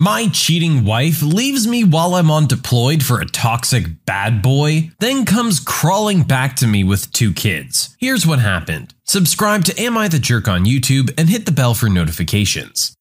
My cheating wife leaves me while I'm on deployed for a toxic bad boy, then comes crawling back to me with two kids. Here's what happened. Subscribe to Am I the Jerk on YouTube and hit the bell for notifications.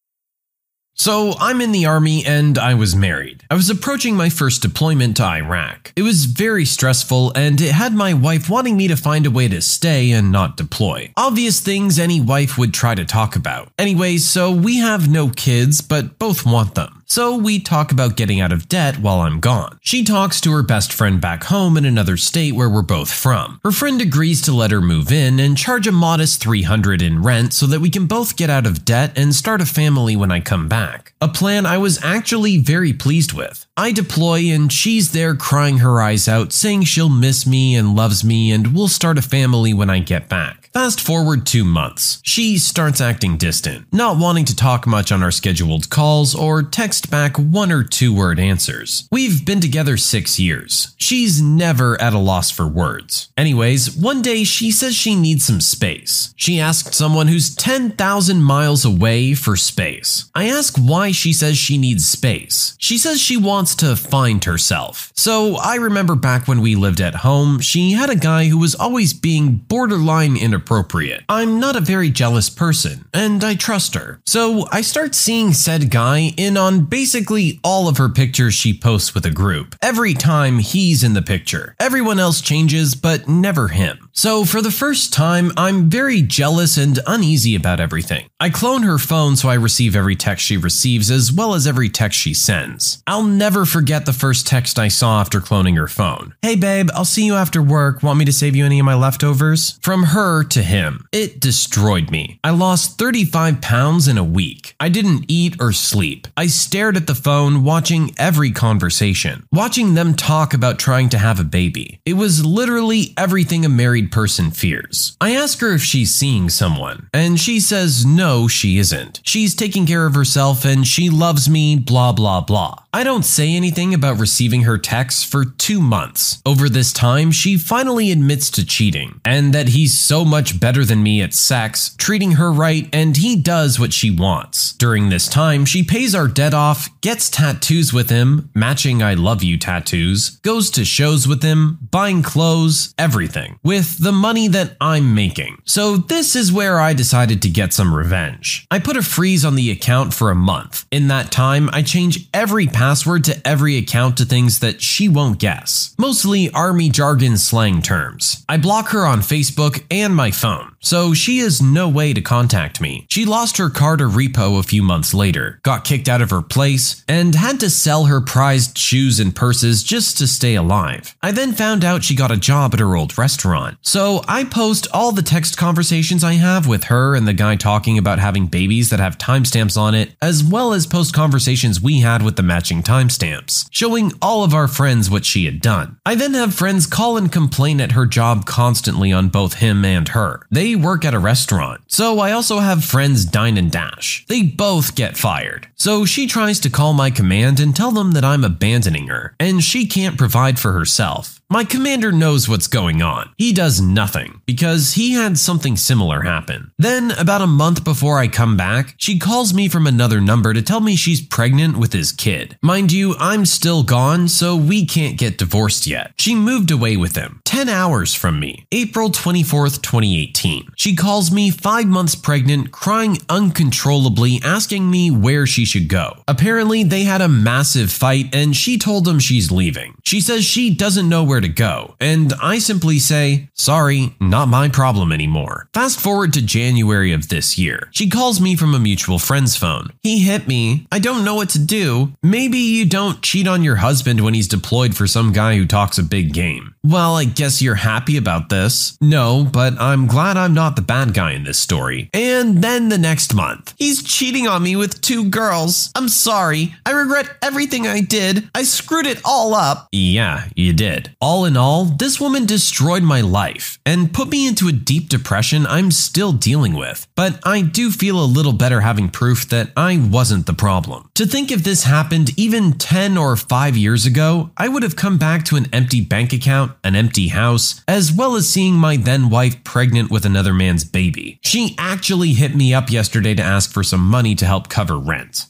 So, I'm in the army and I was married. I was approaching my first deployment to Iraq. It was very stressful and it had my wife wanting me to find a way to stay and not deploy. Obvious things any wife would try to talk about. Anyways, so we have no kids, but both want them. So we talk about getting out of debt while I'm gone. She talks to her best friend back home in another state where we're both from. Her friend agrees to let her move in and charge a modest 300 in rent so that we can both get out of debt and start a family when I come back. A plan I was actually very pleased with. I deploy and she's there crying her eyes out, saying she'll miss me and loves me and we'll start a family when I get back. Fast forward two months. She starts acting distant, not wanting to talk much on our scheduled calls or text back one or two word answers. We've been together six years. She's never at a loss for words. Anyways, one day she says she needs some space. She asked someone who's 10,000 miles away for space. I ask why she says she needs space. She says she wants to find herself. So I remember back when we lived at home, she had a guy who was always being borderline inappropriate appropriate. I'm not a very jealous person, and I trust her. So I start seeing said guy in on basically all of her pictures she posts with a group. Every time he's in the picture. Everyone else changes, but never him. So, for the first time, I'm very jealous and uneasy about everything. I clone her phone so I receive every text she receives as well as every text she sends. I'll never forget the first text I saw after cloning her phone. Hey babe, I'll see you after work. Want me to save you any of my leftovers? From her to him. It destroyed me. I lost 35 pounds in a week. I didn't eat or sleep. I stared at the phone, watching every conversation, watching them talk about trying to have a baby. It was literally everything a married person fears. I ask her if she's seeing someone, and she says no, she isn't. She's taking care of herself and she loves me, blah, blah, blah. I don't say anything about receiving her texts for two months. Over this time, she finally admits to cheating, and that he's so much better than me at sex, treating her right, and he does what she wants. During this time, she pays our debt off, gets tattoos with him, matching I love you tattoos, goes to shows with him, buying clothes, everything, with the money that I'm making. So this is where I decided to get some revenge. I put a freeze on the account for a month. In that time, I change every password to every account to things that she won't guess, mostly army jargon slang terms. I block her on Facebook and my phone, so she has no way to contact me. She lost her car to repo a few months later, got kicked out of her place, and had to sell her prized shoes and purses just to stay alive. I then found out she got a job at her old restaurant, so I post all the text conversations I have with her and the guy talking about having babies that have timestamps on it, as well as post conversations we had with the matching timestamps, showing all of our friends what she had done. I then have friends call and complain at her job constantly on both him and her. They work at a restaurant, so I also have friends dine and dash. They both get fired. So she tries to call my command and tell them that I'm abandoning her, and she can't provide for herself. My commander knows what's going on. He does nothing because he had something similar happen. Then, about a month before I come back, she calls me from another number to tell me she's pregnant with his kid. Mind you, I'm still gone, so we can't get divorced yet. She moved away with him, 10 hours from me, April 24th, 2018. She calls me five months pregnant, crying uncontrollably, asking me where she should go. Apparently, they had a massive fight and she told him she's leaving. She says she doesn't know where to go, and I simply say, sorry, not my problem anymore. Fast forward to January of this year. She calls me from a mutual friend's phone. He hit me. I don't know what to do. Maybe you don't cheat on your husband when he's deployed for some guy who talks a big game. Well, I guess you're happy about this. No, but I'm glad I'm not the bad guy in this story. And then the next month, he's cheating on me with two girls. I'm sorry. I regret everything I did. I screwed it all up. Yeah, you did. All in all, this woman destroyed my life and put me into a deep depression I'm still dealing with. But I do feel a little better having proof that I wasn't the problem. To think if this happened even 10 or 5 years ago, I would have come back to an empty bank account, an empty house, as well as seeing my then wife pregnant with another man's baby. She actually hit me up yesterday to ask for some money to help cover rent.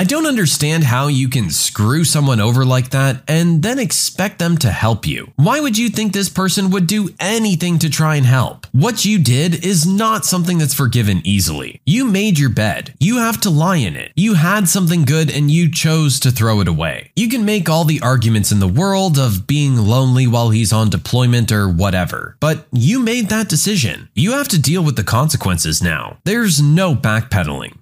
I don't understand how you can screw someone over like that and then expect them to help you. Why would you think this person would do anything to try and help? What you did is not something that's forgiven easily. You made your bed. You have to lie in it. You had something good and you chose to throw it away. You can make all the arguments in the world of being lonely while he's on deployment or whatever, but you made that decision. You have to deal with the consequences now. There's no backpedaling.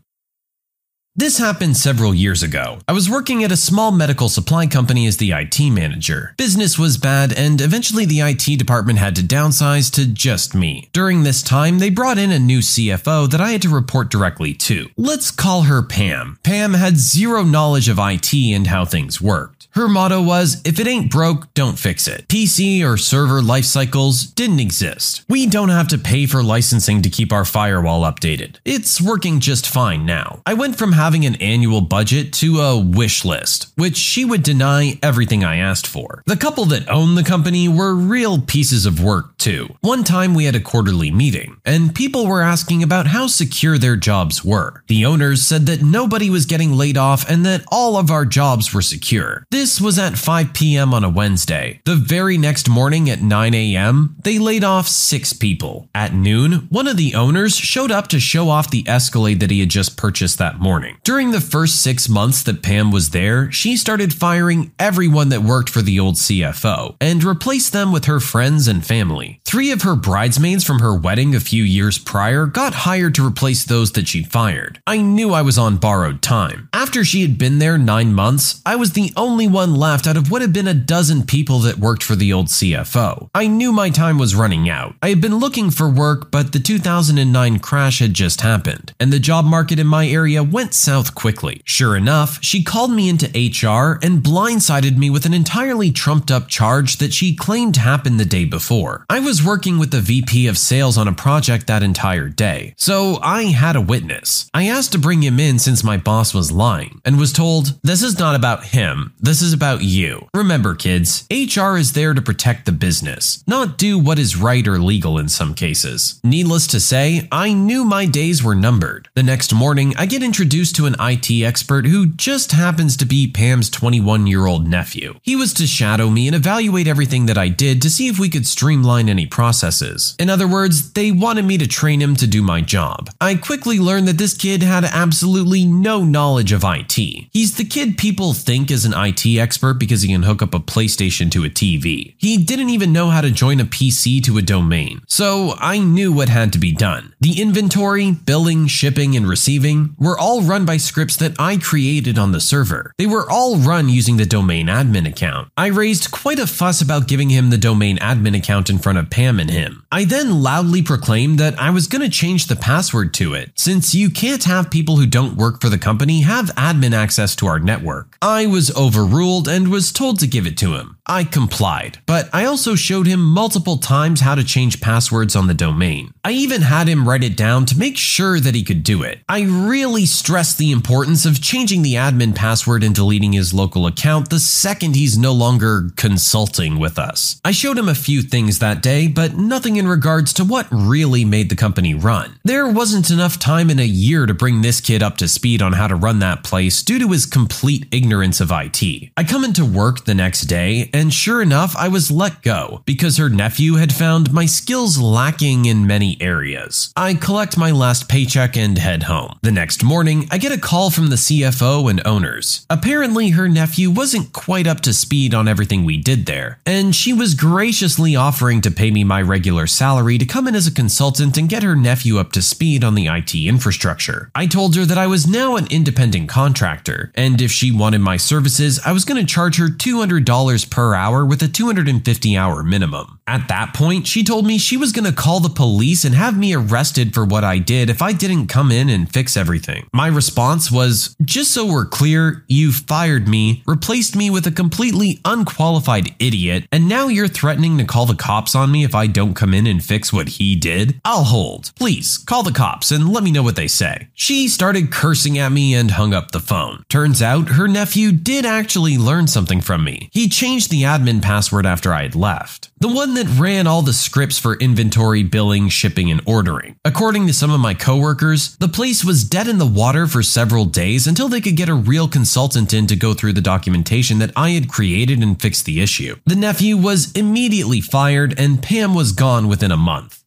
This happened several years ago. I was working at a small medical supply company as the IT manager. Business was bad, and eventually the IT department had to downsize to just me. During this time, they brought in a new CFO that I had to report directly to. Let's call her Pam. Pam had zero knowledge of IT and how things worked. Her motto was if it ain't broke, don't fix it. PC or server life cycles didn't exist. We don't have to pay for licensing to keep our firewall updated. It's working just fine now. I went from having an annual budget to a wish list, which she would deny everything I asked for. The couple that owned the company were real pieces of work too. One time we had a quarterly meeting, and people were asking about how secure their jobs were. The owners said that nobody was getting laid off and that all of our jobs were secure. This this was at 5 p.m. on a Wednesday. The very next morning at 9 a.m., they laid off six people. At noon, one of the owners showed up to show off the Escalade that he had just purchased that morning. During the first six months that Pam was there, she started firing everyone that worked for the old CFO and replaced them with her friends and family. Three of her bridesmaids from her wedding a few years prior got hired to replace those that she fired. I knew I was on borrowed time. After she had been there nine months, I was the only one left out of what had been a dozen people that worked for the old CFO. I knew my time was running out. I had been looking for work, but the 2009 crash had just happened, and the job market in my area went south quickly. Sure enough, she called me into HR and blindsided me with an entirely trumped up charge that she claimed happened the day before. I was working with the VP of sales on a project that entire day, so I had a witness. I asked to bring him in since my boss was lying, and was told, This is not about him. This this is about you. Remember, kids, HR is there to protect the business, not do what is right or legal in some cases. Needless to say, I knew my days were numbered. The next morning, I get introduced to an IT expert who just happens to be Pam's 21 year old nephew. He was to shadow me and evaluate everything that I did to see if we could streamline any processes. In other words, they wanted me to train him to do my job. I quickly learned that this kid had absolutely no knowledge of IT. He's the kid people think is an IT expert because he can hook up a PlayStation to a TV. He didn't even know how to join a PC to a domain. So I knew what had to be done. The inventory, billing, shipping, and receiving were all run by scripts that I created on the server. They were all run using the domain admin account. I raised quite a fuss about giving him the domain admin account in front of Pam and him. I then loudly proclaimed that I was going to change the password to it, since you can't have people who don't work for the company have admin access to our network. I was overruled ruled and was told to give it to him. I complied, but I also showed him multiple times how to change passwords on the domain. I even had him write it down to make sure that he could do it. I really stressed the importance of changing the admin password and deleting his local account the second he's no longer consulting with us. I showed him a few things that day, but nothing in regards to what really made the company run. There wasn't enough time in a year to bring this kid up to speed on how to run that place due to his complete ignorance of IT. I come into work the next day, and sure enough, I was let go because her nephew had found my skills lacking in many areas. I collect my last paycheck and head home. The next morning, I get a call from the CFO and owners. Apparently, her nephew wasn't quite up to speed on everything we did there, and she was graciously offering to pay me my regular salary to come in as a consultant and get her nephew up to speed on the IT infrastructure. I told her that I was now an independent contractor, and if she wanted my services, I was going to charge her $200 per hour with a 250 hour minimum. At that point, she told me she was going to call the police and have me arrested for what I did if I didn't come in and fix everything. My response was, just so we're clear, you fired me, replaced me with a completely unqualified idiot, and now you're threatening to call the cops on me if I don't come in and fix what he did? I'll hold. Please, call the cops and let me know what they say. She started cursing at me and hung up the phone. Turns out her nephew did actually learned something from me. He changed the admin password after I had left. The one that ran all the scripts for inventory, billing, shipping, and ordering. According to some of my coworkers, the place was dead in the water for several days until they could get a real consultant in to go through the documentation that I had created and fix the issue. The nephew was immediately fired and Pam was gone within a month.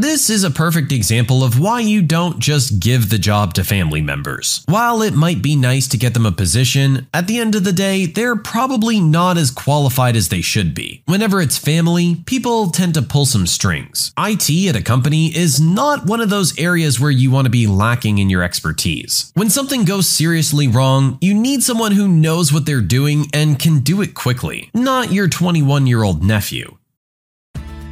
This is a perfect example of why you don't just give the job to family members. While it might be nice to get them a position, at the end of the day, they're probably not as qualified as they should be. Whenever it's family, people tend to pull some strings. IT at a company is not one of those areas where you want to be lacking in your expertise. When something goes seriously wrong, you need someone who knows what they're doing and can do it quickly, not your 21 year old nephew.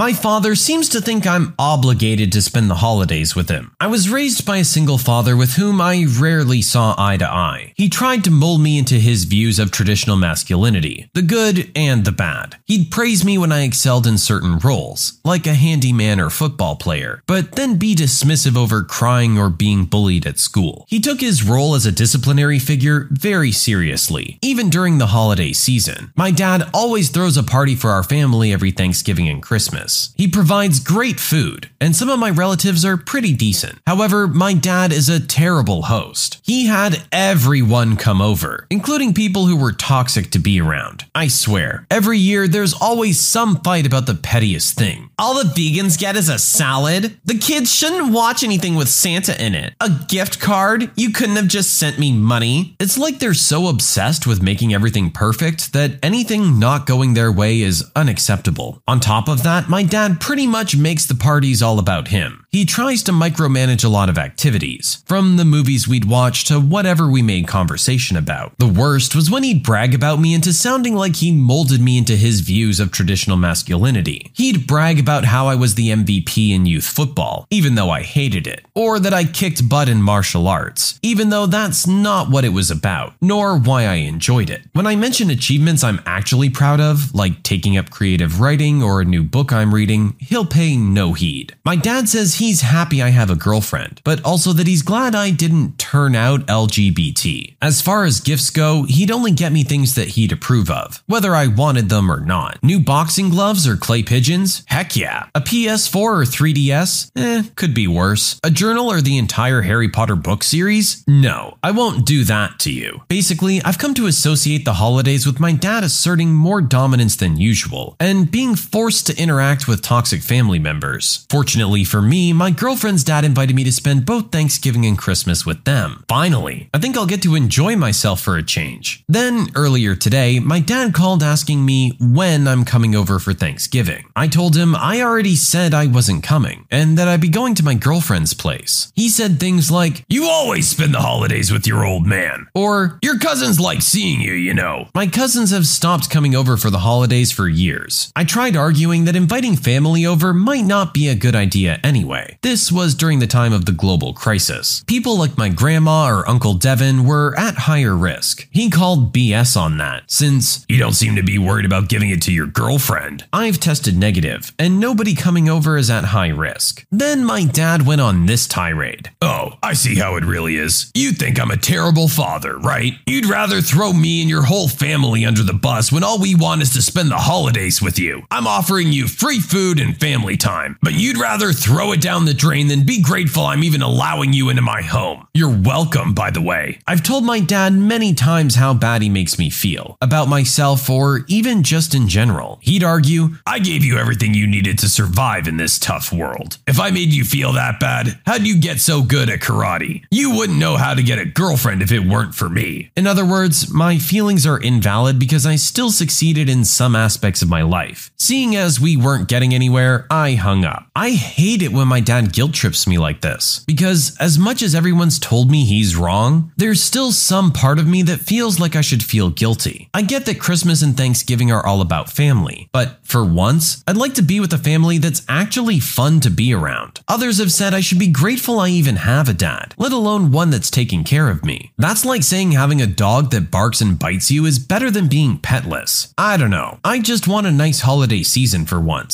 My father seems to think I'm obligated to spend the holidays with him. I was raised by a single father with whom I rarely saw eye to eye. He tried to mold me into his views of traditional masculinity, the good and the bad. He'd praise me when I excelled in certain roles, like a handyman or football player, but then be dismissive over crying or being bullied at school. He took his role as a disciplinary figure very seriously, even during the holiday season. My dad always throws a party for our family every Thanksgiving and Christmas. He provides great food, and some of my relatives are pretty decent. However, my dad is a terrible host. He had everyone come over, including people who were toxic to be around. I swear, every year there's always some fight about the pettiest thing. All the vegans get is a salad. The kids shouldn't watch anything with Santa in it. A gift card? You couldn't have just sent me money. It's like they're so obsessed with making everything perfect that anything not going their way is unacceptable. On top of that, my dad pretty much makes the parties all about him. He tries to micromanage a lot of activities, from the movies we'd watch to whatever we made conversation about. The worst was when he'd brag about me into sounding like he molded me into his views of traditional masculinity. He'd brag about how I was the MVP in youth football, even though I hated it, or that I kicked butt in martial arts, even though that's not what it was about, nor why I enjoyed it. When I mention achievements I'm actually proud of, like taking up creative writing or a new book reading, he'll pay no heed. My dad says he's happy I have a girlfriend, but also that he's glad I didn't turn out LGBT. As far as gifts go, he'd only get me things that he'd approve of, whether I wanted them or not. New boxing gloves or clay pigeons? Heck yeah. A PS4 or 3DS? Eh, could be worse. A journal or the entire Harry Potter book series? No, I won't do that to you. Basically, I've come to associate the holidays with my dad asserting more dominance than usual, and being forced to interact with toxic family members. Fortunately for me, my girlfriend's dad invited me to spend both Thanksgiving and Christmas with them. Finally, I think I'll get to enjoy myself for a change. Then, earlier today, my dad called asking me when I'm coming over for Thanksgiving. I told him I already said I wasn't coming, and that I'd be going to my girlfriend's place. He said things like, You always spend the holidays with your old man, or Your cousins like seeing you, you know. My cousins have stopped coming over for the holidays for years. I tried arguing that inviting inviting family over might not be a good idea anyway. This was during the time of the global crisis. People like my grandma or Uncle Devin were at higher risk. He called BS on that, since you don't seem to be worried about giving it to your girlfriend. I've tested negative, and nobody coming over is at high risk. Then my dad went on this tirade. Oh, I see how it really is. You think I'm a terrible father, right? You'd rather throw me and your whole family under the bus when all we want is to spend the holidays with you. I'm offering you free food and family time, but you'd rather throw it down the drain than be grateful I'm even allowing you into my home. You're welcome, by the way. I've told my dad many times how bad he makes me feel about myself or even just in general. He'd argue, I gave you everything you needed to survive in this tough world. If I made you feel that bad, how'd you get so good at karate? You wouldn't know how to get a girlfriend if it weren't for me. In other words, my feelings are invalid because I still succeeded in some aspects of my life. Seeing as we weren't getting anywhere, I hung up. I hate it when my dad guilt trips me like this because as much as everyone's told me he's wrong, there's still some part of me that feels like I should feel guilty. I get that Christmas and Thanksgiving are all about family, but for once, I'd like to be with a family that's actually fun to be around. Others have said I should be grateful I even have a dad, let alone one that's taking care of me. That's like saying having a dog that barks and bites you is better than being petless. I don't know. I just want a nice holiday season for once.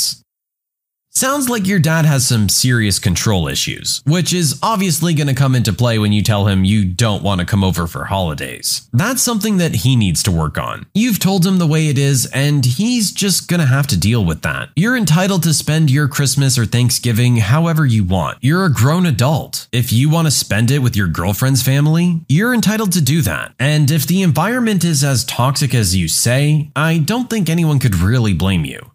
Sounds like your dad has some serious control issues, which is obviously going to come into play when you tell him you don't want to come over for holidays. That's something that he needs to work on. You've told him the way it is, and he's just going to have to deal with that. You're entitled to spend your Christmas or Thanksgiving however you want. You're a grown adult. If you want to spend it with your girlfriend's family, you're entitled to do that. And if the environment is as toxic as you say, I don't think anyone could really blame you.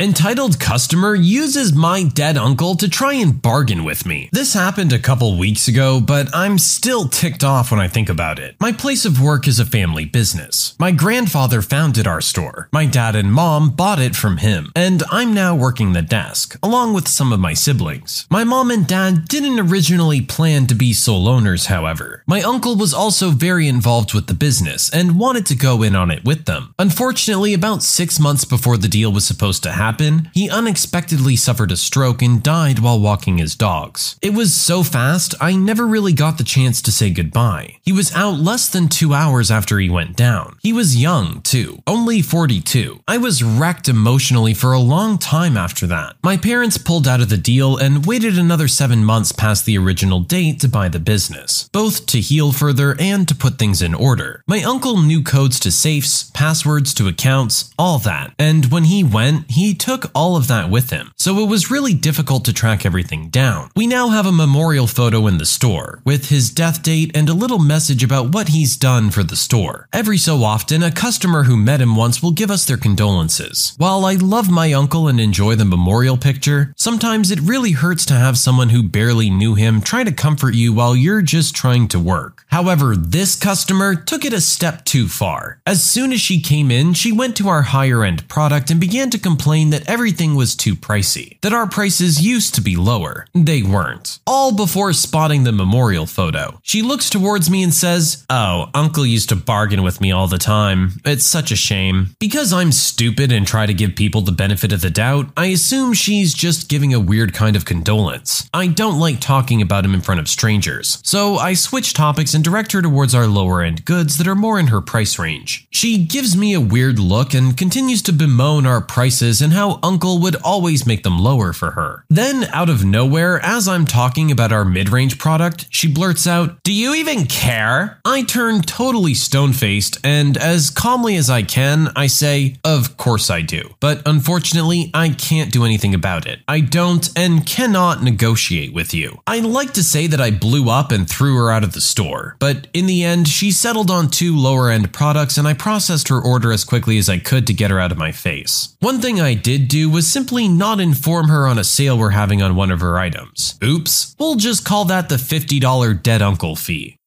Entitled customer uses my dead uncle to try and bargain with me. This happened a couple weeks ago, but I'm still ticked off when I think about it. My place of work is a family business. My grandfather founded our store. My dad and mom bought it from him, and I'm now working the desk, along with some of my siblings. My mom and dad didn't originally plan to be sole owners, however. My uncle was also very involved with the business and wanted to go in on it with them. Unfortunately, about six months before the deal was supposed to happen, happen, he unexpectedly suffered a stroke and died while walking his dogs. It was so fast, I never really got the chance to say goodbye. He was out less than two hours after he went down. He was young, too, only 42. I was wrecked emotionally for a long time after that. My parents pulled out of the deal and waited another seven months past the original date to buy the business, both to heal further and to put things in order. My uncle knew codes to safes, passwords to accounts, all that, and when he went, he took all of that with him, so it was really difficult to track everything down. We now have a memorial photo in the store, with his death date and a little message about what he's done for the store. Every so often, a customer who met him once will give us their condolences. While I love my uncle and enjoy the memorial picture, sometimes it really hurts to have someone who barely knew him try to comfort you while you're just trying to work. However, this customer took it a step too far. As soon as she came in, she went to our higher end product and began to complain that everything was too pricey, that our prices used to be lower. They weren't. All before spotting the memorial photo. She looks towards me and says, Oh, Uncle used to bargain with me all the time. It's such a shame. Because I'm stupid and try to give people the benefit of the doubt, I assume she's just giving a weird kind of condolence. I don't like talking about him in front of strangers, so I switch topics and direct her towards our lower end goods that are more in her price range. She gives me a weird look and continues to bemoan our prices and how Uncle would always make them lower for her. Then, out of nowhere, as I'm talking about our mid range product, she blurts out, Do you even care? I turn totally stone faced, and as calmly as I can, I say, Of course I do. But unfortunately, I can't do anything about it. I don't and cannot negotiate with you. I like to say that I blew up and threw her out of the store, but in the end, she settled on two lower end products and I processed her order as quickly as I could to get her out of my face. One thing I did do was simply not inform her on a sale we're having on one of her items. Oops, we'll just call that the $50 dead uncle fee.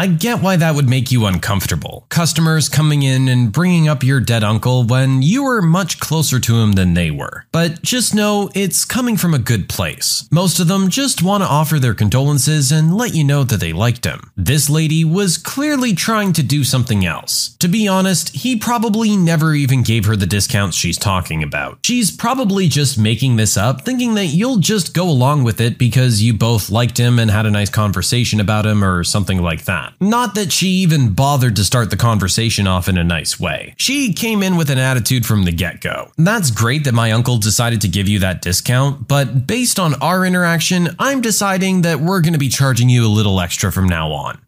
I get why that would make you uncomfortable. Customers coming in and bringing up your dead uncle when you were much closer to him than they were. But just know it's coming from a good place. Most of them just want to offer their condolences and let you know that they liked him. This lady was clearly trying to do something else. To be honest, he probably never even gave her the discounts she's talking about. She's probably just making this up, thinking that you'll just go along with it because you both liked him and had a nice conversation about him or something like that. Not that she even bothered to start the conversation off in a nice way. She came in with an attitude from the get go. That's great that my uncle decided to give you that discount, but based on our interaction, I'm deciding that we're going to be charging you a little extra from now on.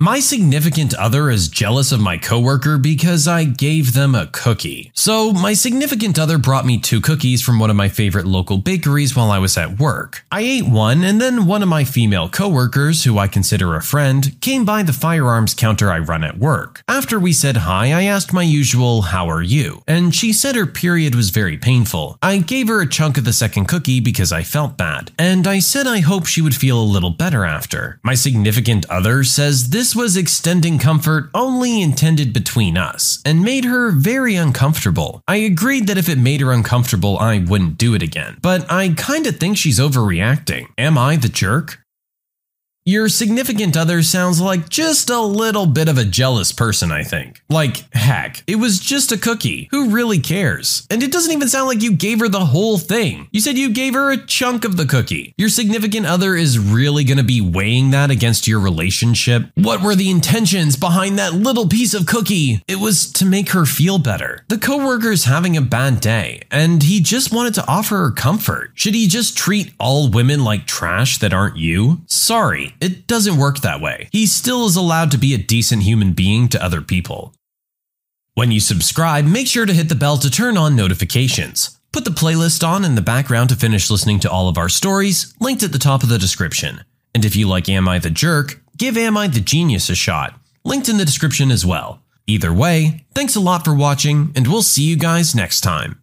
My significant other is jealous of my coworker because I gave them a cookie. So, my significant other brought me two cookies from one of my favorite local bakeries while I was at work. I ate one, and then one of my female coworkers, who I consider a friend, came by the firearms counter I run at work. After we said hi, I asked my usual, How are you? And she said her period was very painful. I gave her a chunk of the second cookie because I felt bad, and I said I hope she would feel a little better after. My significant other says this this was extending comfort only intended between us and made her very uncomfortable. I agreed that if it made her uncomfortable, I wouldn't do it again, but I kinda think she's overreacting. Am I the jerk? Your significant other sounds like just a little bit of a jealous person, I think. Like, heck, it was just a cookie. Who really cares? And it doesn't even sound like you gave her the whole thing. You said you gave her a chunk of the cookie. Your significant other is really gonna be weighing that against your relationship. What were the intentions behind that little piece of cookie? It was to make her feel better. The coworker's having a bad day, and he just wanted to offer her comfort. Should he just treat all women like trash that aren't you? Sorry, it doesn't work that way. He still is allowed to be a decent human being to other people. When you subscribe, make sure to hit the bell to turn on notifications. Put the playlist on in the background to finish listening to all of our stories, linked at the top of the description. And if you like Am I the Jerk, give Am I the Genius a shot, linked in the description as well. Either way, thanks a lot for watching, and we'll see you guys next time.